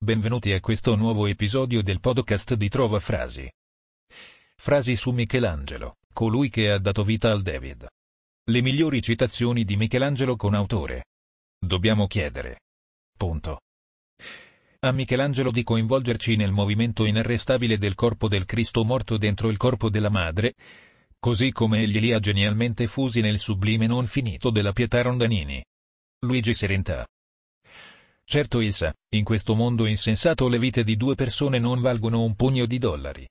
Benvenuti a questo nuovo episodio del podcast di Trova Frasi. Frasi su Michelangelo, colui che ha dato vita al David. Le migliori citazioni di Michelangelo con autore. Dobbiamo chiedere. Punto. A Michelangelo di coinvolgerci nel movimento inarrestabile del corpo del Cristo morto dentro il corpo della Madre, così come egli li ha genialmente fusi nel sublime non finito della Pietà Rondanini. Luigi Serentà. Certo il sa, in questo mondo insensato le vite di due persone non valgono un pugno di dollari.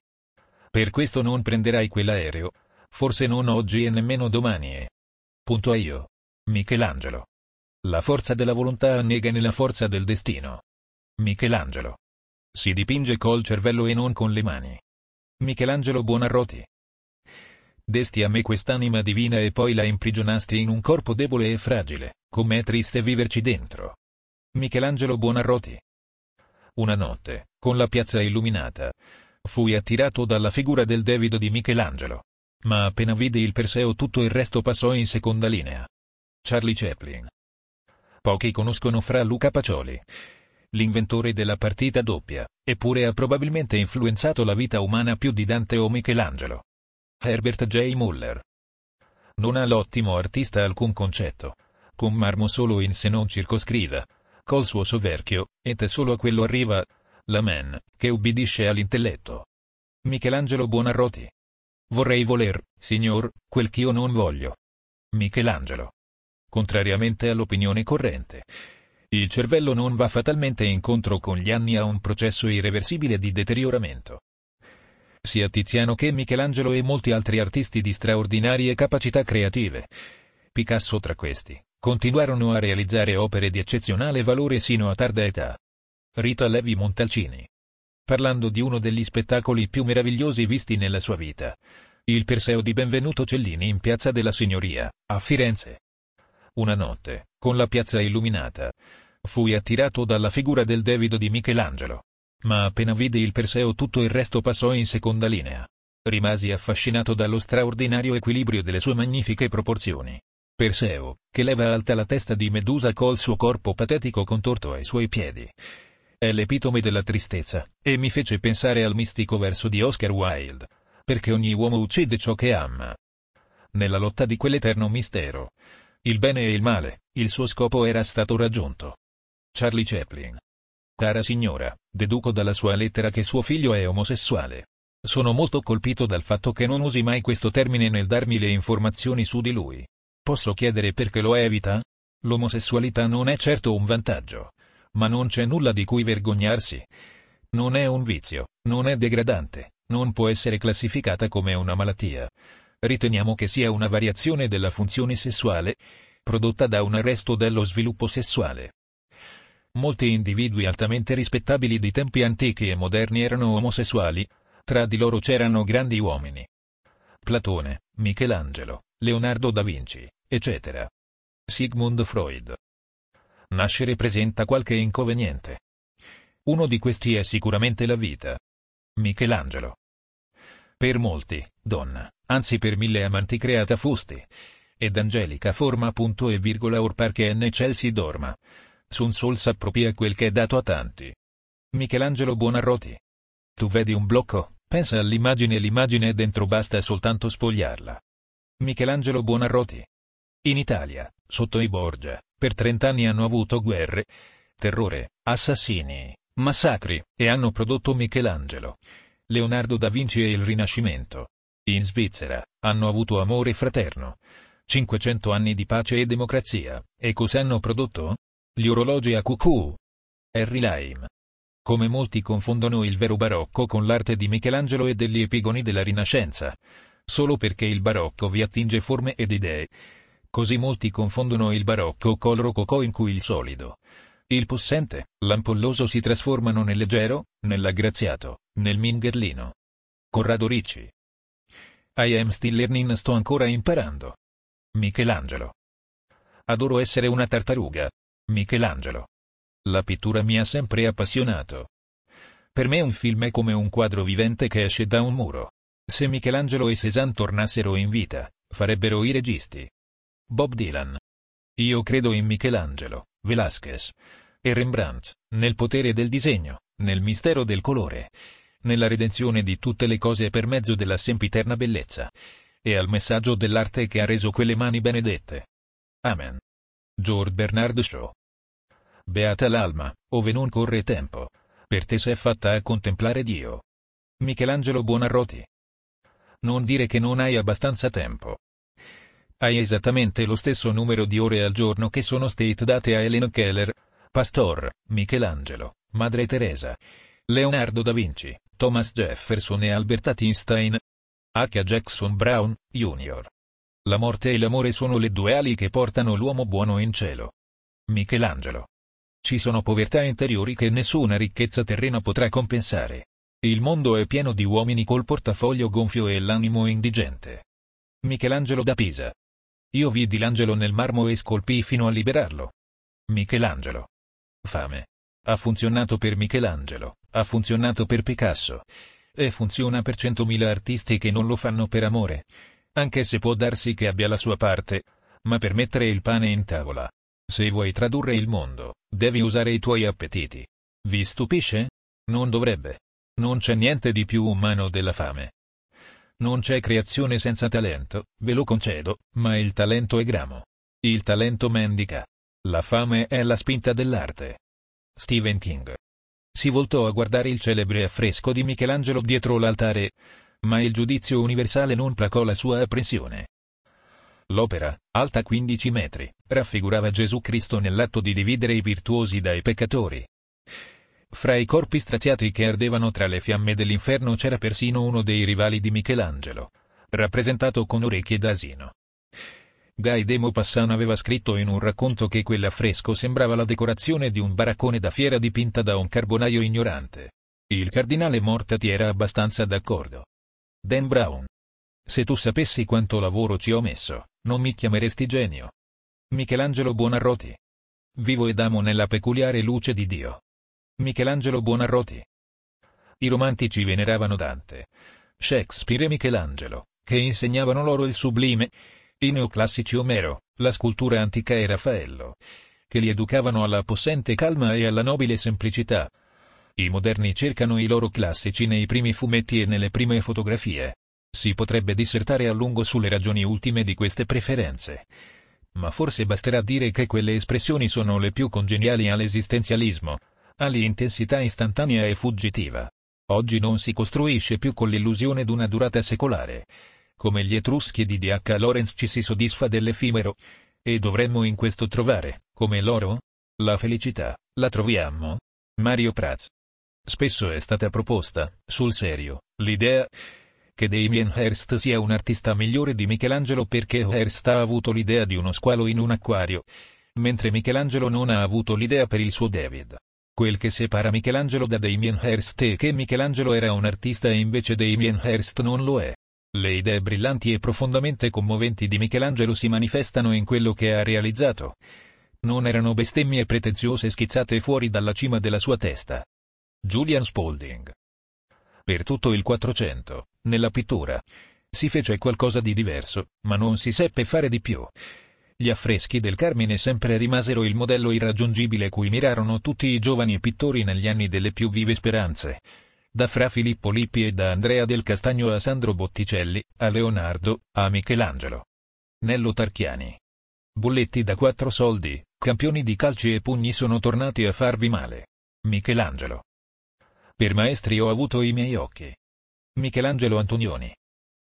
Per questo non prenderai quell'aereo, forse non oggi e nemmeno domani. Punto a io. Michelangelo. La forza della volontà annega nella forza del destino. Michelangelo. Si dipinge col cervello e non con le mani. Michelangelo Buonarroti. Desti a me quest'anima divina e poi la imprigionasti in un corpo debole e fragile, com'è triste viverci dentro. Michelangelo Buonarroti. Una notte, con la piazza illuminata, fui attirato dalla figura del Davido di Michelangelo. Ma appena vidi il Perseo tutto il resto passò in seconda linea. Charlie Chaplin. Pochi conoscono fra Luca Pacioli, l'inventore della partita doppia, eppure ha probabilmente influenzato la vita umana più di Dante o Michelangelo. Herbert J. Muller. Non ha l'ottimo artista alcun concetto. Con marmo solo in se non circoscriva, col suo soverchio, et solo a quello arriva, la men, che ubbidisce all'intelletto. Michelangelo Buonarroti. Vorrei voler, signor, quel ch'io non voglio. Michelangelo. Contrariamente all'opinione corrente, il cervello non va fatalmente incontro con gli anni a un processo irreversibile di deterioramento. Sia Tiziano che Michelangelo e molti altri artisti di straordinarie capacità creative, Picasso tra questi, continuarono a realizzare opere di eccezionale valore sino a tarda età. Rita Levi Montalcini. Parlando di uno degli spettacoli più meravigliosi visti nella sua vita, il Perseo di Benvenuto Cellini in Piazza della Signoria, a Firenze. Una notte, con la piazza illuminata, fui attirato dalla figura del Davido di Michelangelo. Ma appena vidi il Perseo tutto il resto passò in seconda linea. Rimasi affascinato dallo straordinario equilibrio delle sue magnifiche proporzioni. Perseo, che leva alta la testa di Medusa col suo corpo patetico contorto ai suoi piedi. È l'epitome della tristezza, e mi fece pensare al mistico verso di Oscar Wilde, perché ogni uomo uccide ciò che ama. Nella lotta di quell'eterno mistero, il bene e il male, il suo scopo era stato raggiunto. Charlie Chaplin. Cara signora, deduco dalla sua lettera che suo figlio è omosessuale. Sono molto colpito dal fatto che non usi mai questo termine nel darmi le informazioni su di lui. Posso chiedere perché lo evita? L'omosessualità non è certo un vantaggio. Ma non c'è nulla di cui vergognarsi. Non è un vizio, non è degradante, non può essere classificata come una malattia. Riteniamo che sia una variazione della funzione sessuale, prodotta da un arresto dello sviluppo sessuale. Molti individui altamente rispettabili di tempi antichi e moderni erano omosessuali, tra di loro c'erano grandi uomini. Platone, Michelangelo, Leonardo da Vinci, eccetera. Sigmund Freud. Nascere presenta qualche inconveniente. Uno di questi è sicuramente la vita. Michelangelo. Per molti, donna, anzi per mille amanti creata fusti. Ed angelica forma punto e virgola or che ne Chelsea dorma. Sun sol s'appropria quel che è dato a tanti. Michelangelo Buonarroti. Tu vedi un blocco, pensa all'immagine e l'immagine dentro basta soltanto spogliarla. Michelangelo Buonarroti. In Italia, sotto i Borgia, per trent'anni hanno avuto guerre, terrore, assassini, massacri, e hanno prodotto Michelangelo, Leonardo da Vinci e il Rinascimento. In Svizzera, hanno avuto amore fraterno. 500 anni di pace e democrazia, e cosa hanno prodotto? Gli orologi a cucù. Harry Lime. Come molti confondono il vero barocco con l'arte di Michelangelo e degli epigoni della Rinascenza, solo perché il barocco vi attinge forme ed idee. Così molti confondono il barocco col rococò in cui il solido, il possente, l'ampolloso si trasformano nel leggero, nell'aggraziato, nel mingherlino. Corrado Ricci. I am still learning sto ancora imparando. Michelangelo. Adoro essere una tartaruga. Michelangelo. La pittura mi ha sempre appassionato. Per me un film è come un quadro vivente che esce da un muro. Se Michelangelo e Cézanne tornassero in vita, farebbero i registi. Bob Dylan. Io credo in Michelangelo, Velázquez, e Rembrandt, nel potere del disegno, nel mistero del colore, nella redenzione di tutte le cose per mezzo della sempiterna bellezza, e al messaggio dell'arte che ha reso quelle mani benedette. Amen. George Bernard Shaw. Beata l'alma, ove non corre tempo, per te s'è fatta a contemplare Dio. Michelangelo Buonarroti. Non dire che non hai abbastanza tempo. Hai esattamente lo stesso numero di ore al giorno che sono state date a Helen Keller, Pastor, Michelangelo, Madre Teresa, Leonardo da Vinci, Thomas Jefferson e Albert Einstein. H. Jackson Brown, Jr. La morte e l'amore sono le due ali che portano l'uomo buono in cielo. Michelangelo. Ci sono povertà interiori che nessuna ricchezza terrena potrà compensare. Il mondo è pieno di uomini col portafoglio gonfio e l'animo indigente. Michelangelo da Pisa. Io vidi l'angelo nel marmo e scolpii fino a liberarlo. Michelangelo. Fame. Ha funzionato per Michelangelo, ha funzionato per Picasso. E funziona per centomila artisti che non lo fanno per amore. Anche se può darsi che abbia la sua parte. Ma per mettere il pane in tavola. Se vuoi tradurre il mondo, devi usare i tuoi appetiti. Vi stupisce? Non dovrebbe. Non c'è niente di più umano della fame. Non c'è creazione senza talento, ve lo concedo, ma il talento è gramo. Il talento mendica. La fame è la spinta dell'arte. Stephen King. Si voltò a guardare il celebre affresco di Michelangelo dietro l'altare, ma il giudizio universale non placò la sua apprensione. L'opera, alta 15 metri, raffigurava Gesù Cristo nell'atto di dividere i virtuosi dai peccatori. Fra i corpi straziati che ardevano tra le fiamme dell'inferno c'era persino uno dei rivali di Michelangelo, rappresentato con orecchie d'asino. Guy de Maupassant aveva scritto in un racconto che quell'affresco sembrava la decorazione di un baraccone da fiera dipinta da un carbonaio ignorante. Il cardinale Mortati era abbastanza d'accordo. Dan Brown. Se tu sapessi quanto lavoro ci ho messo, non mi chiameresti genio. Michelangelo Buonarroti. Vivo ed amo nella peculiare luce di Dio. Michelangelo Buonarroti. I romantici veneravano Dante, Shakespeare e Michelangelo, che insegnavano loro il sublime, i neoclassici Omero, la scultura antica e Raffaello, che li educavano alla possente calma e alla nobile semplicità. I moderni cercano i loro classici nei primi fumetti e nelle prime fotografie. Si potrebbe dissertare a lungo sulle ragioni ultime di queste preferenze. Ma forse basterà dire che quelle espressioni sono le più congeniali all'esistenzialismo, all'intensità istantanea e fuggitiva. Oggi non si costruisce più con l'illusione d'una durata secolare, come gli Etruschi di D.H. Lawrence ci si soddisfa dell'effimero. E dovremmo in questo trovare, come loro? La felicità, la troviamo? Mario Prats. Spesso è stata proposta, sul serio, l'idea che Damien Hirst sia un artista migliore di Michelangelo perché Hirst ha avuto l'idea di uno squalo in un acquario, mentre Michelangelo non ha avuto l'idea per il suo David. Quel che separa Michelangelo da Damien Hirst è che Michelangelo era un artista e invece Damien Hirst non lo è. Le idee brillanti e profondamente commoventi di Michelangelo si manifestano in quello che ha realizzato. Non erano bestemmie pretenziose schizzate fuori dalla cima della sua testa. Julian Spalding. Per tutto il Quattrocento, nella pittura, si fece qualcosa di diverso, ma non si seppe fare di più. Gli affreschi del Carmine sempre rimasero il modello irraggiungibile cui mirarono tutti i giovani pittori negli anni delle più vive speranze da Fra Filippo Lippi e da Andrea del Castagno a Sandro Botticelli, a Leonardo, a Michelangelo. Nello Tarchiani. Bulletti da quattro soldi, campioni di calci e pugni sono tornati a farvi male. Michelangelo. Per maestri ho avuto i miei occhi. Michelangelo Antonioni.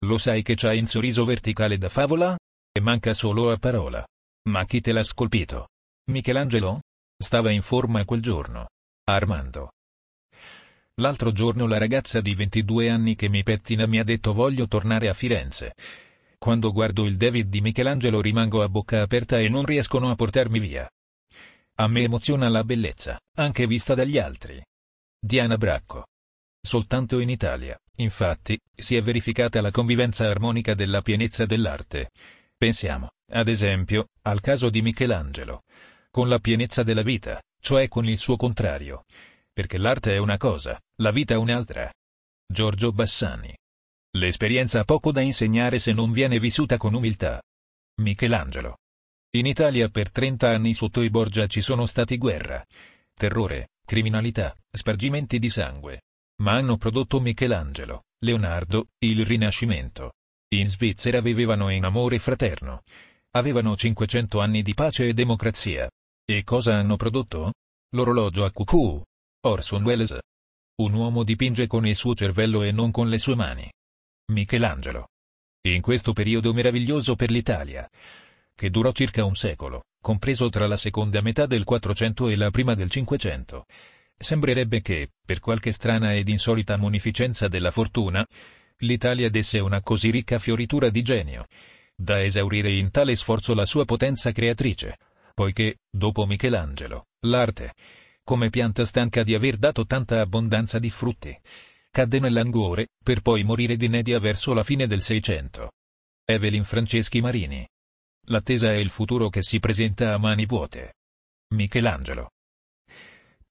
Lo sai che c'hai un sorriso verticale da favola? E manca solo a parola. Ma chi te l'ha scolpito? Michelangelo? Stava in forma quel giorno. Armando. L'altro giorno la ragazza di 22 anni che mi pettina mi ha detto voglio tornare a Firenze. Quando guardo il David di Michelangelo rimango a bocca aperta e non riescono a portarmi via. A me emoziona la bellezza, anche vista dagli altri. Diana Bracco. Soltanto in Italia, infatti, si è verificata la convivenza armonica della pienezza dell'arte. Pensiamo, ad esempio, al caso di Michelangelo. Con la pienezza della vita, cioè con il suo contrario perché l'arte è una cosa, la vita un'altra. Giorgio Bassani. L'esperienza ha poco da insegnare se non viene vissuta con umiltà. Michelangelo. In Italia per 30 anni sotto i Borgia ci sono stati guerra. terrore, criminalità, spargimenti di sangue. Ma hanno prodotto Michelangelo, Leonardo, il Rinascimento. In Svizzera vivevano in amore fraterno. Avevano 500 anni di pace e democrazia. E cosa hanno prodotto? L'orologio a cucù. Orson Welles. Un uomo dipinge con il suo cervello e non con le sue mani. Michelangelo. In questo periodo meraviglioso per l'Italia, che durò circa un secolo, compreso tra la seconda metà del 400 e la prima del 500, sembrerebbe che, per qualche strana ed insolita munificenza della fortuna, l'Italia desse una così ricca fioritura di genio, da esaurire in tale sforzo la sua potenza creatrice, poiché, dopo Michelangelo, l'arte, come pianta stanca di aver dato tanta abbondanza di frutti, cadde nell'anguore, per poi morire d'inedia verso la fine del Seicento. Evelyn Franceschi Marini. L'attesa è il futuro che si presenta a mani vuote. Michelangelo.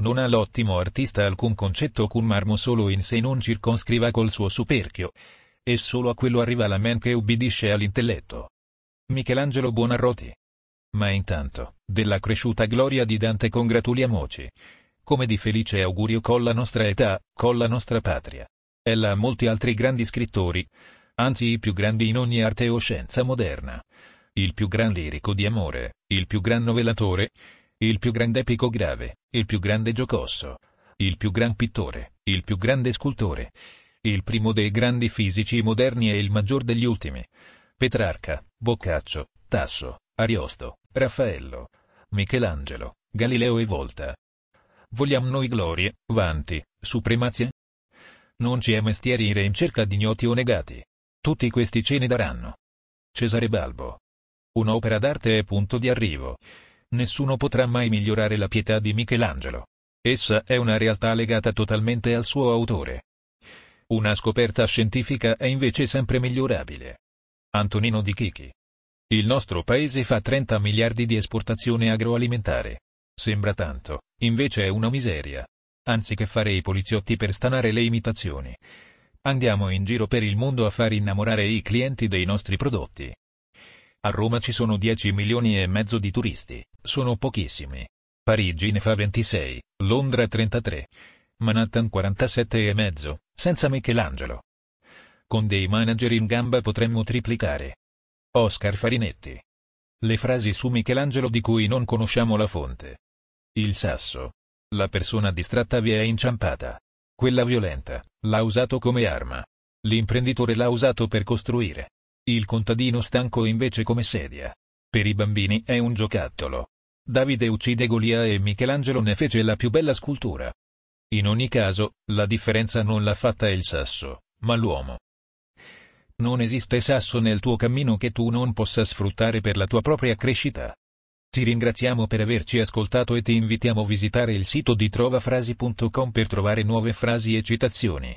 Non ha l'ottimo artista alcun concetto cun marmo solo in sé non circonscriva col suo superchio, e solo a quello arriva la men che ubbidisce all'intelletto. Michelangelo Buonarroti. Ma intanto, della cresciuta gloria di Dante congratuliamoci. Come di felice augurio con la nostra età, con la nostra patria. Ella ha molti altri grandi scrittori, anzi i più grandi in ogni arte o scienza moderna. Il più gran lirico di amore, il più gran novellatore, il più grande epico grave, il più grande giocosso, il più gran pittore, il più grande scultore, il primo dei grandi fisici moderni e il maggior degli ultimi. Petrarca, Boccaccio, Tasso, Ariosto, Raffaello, Michelangelo, Galileo e Volta. Vogliamo noi glorie, vanti, supremazie? Non ci è mestieri in cerca di ignoti o negati. Tutti questi ce ne daranno. Cesare Balbo. Un'opera d'arte è punto di arrivo. Nessuno potrà mai migliorare la pietà di Michelangelo. Essa è una realtà legata totalmente al suo autore. Una scoperta scientifica è invece sempre migliorabile. Antonino Di Chichi. Il nostro paese fa 30 miliardi di esportazione agroalimentare. Sembra tanto, invece è una miseria. Anziché fare i poliziotti per stanare le imitazioni. Andiamo in giro per il mondo a far innamorare i clienti dei nostri prodotti. A Roma ci sono 10 milioni e mezzo di turisti, sono pochissimi. Parigi ne fa 26, Londra 33, Manhattan 47 e mezzo, senza Michelangelo. Con dei manager in gamba potremmo triplicare. Oscar Farinetti. Le frasi su Michelangelo di cui non conosciamo la fonte. Il sasso. La persona distratta vi è inciampata. Quella violenta, l'ha usato come arma. L'imprenditore l'ha usato per costruire. Il contadino stanco invece come sedia. Per i bambini è un giocattolo. Davide uccide Golia e Michelangelo ne fece la più bella scultura. In ogni caso, la differenza non l'ha fatta il sasso, ma l'uomo. Non esiste sasso nel tuo cammino che tu non possa sfruttare per la tua propria crescita. Ti ringraziamo per averci ascoltato e ti invitiamo a visitare il sito di trovafrasi.com per trovare nuove frasi e citazioni.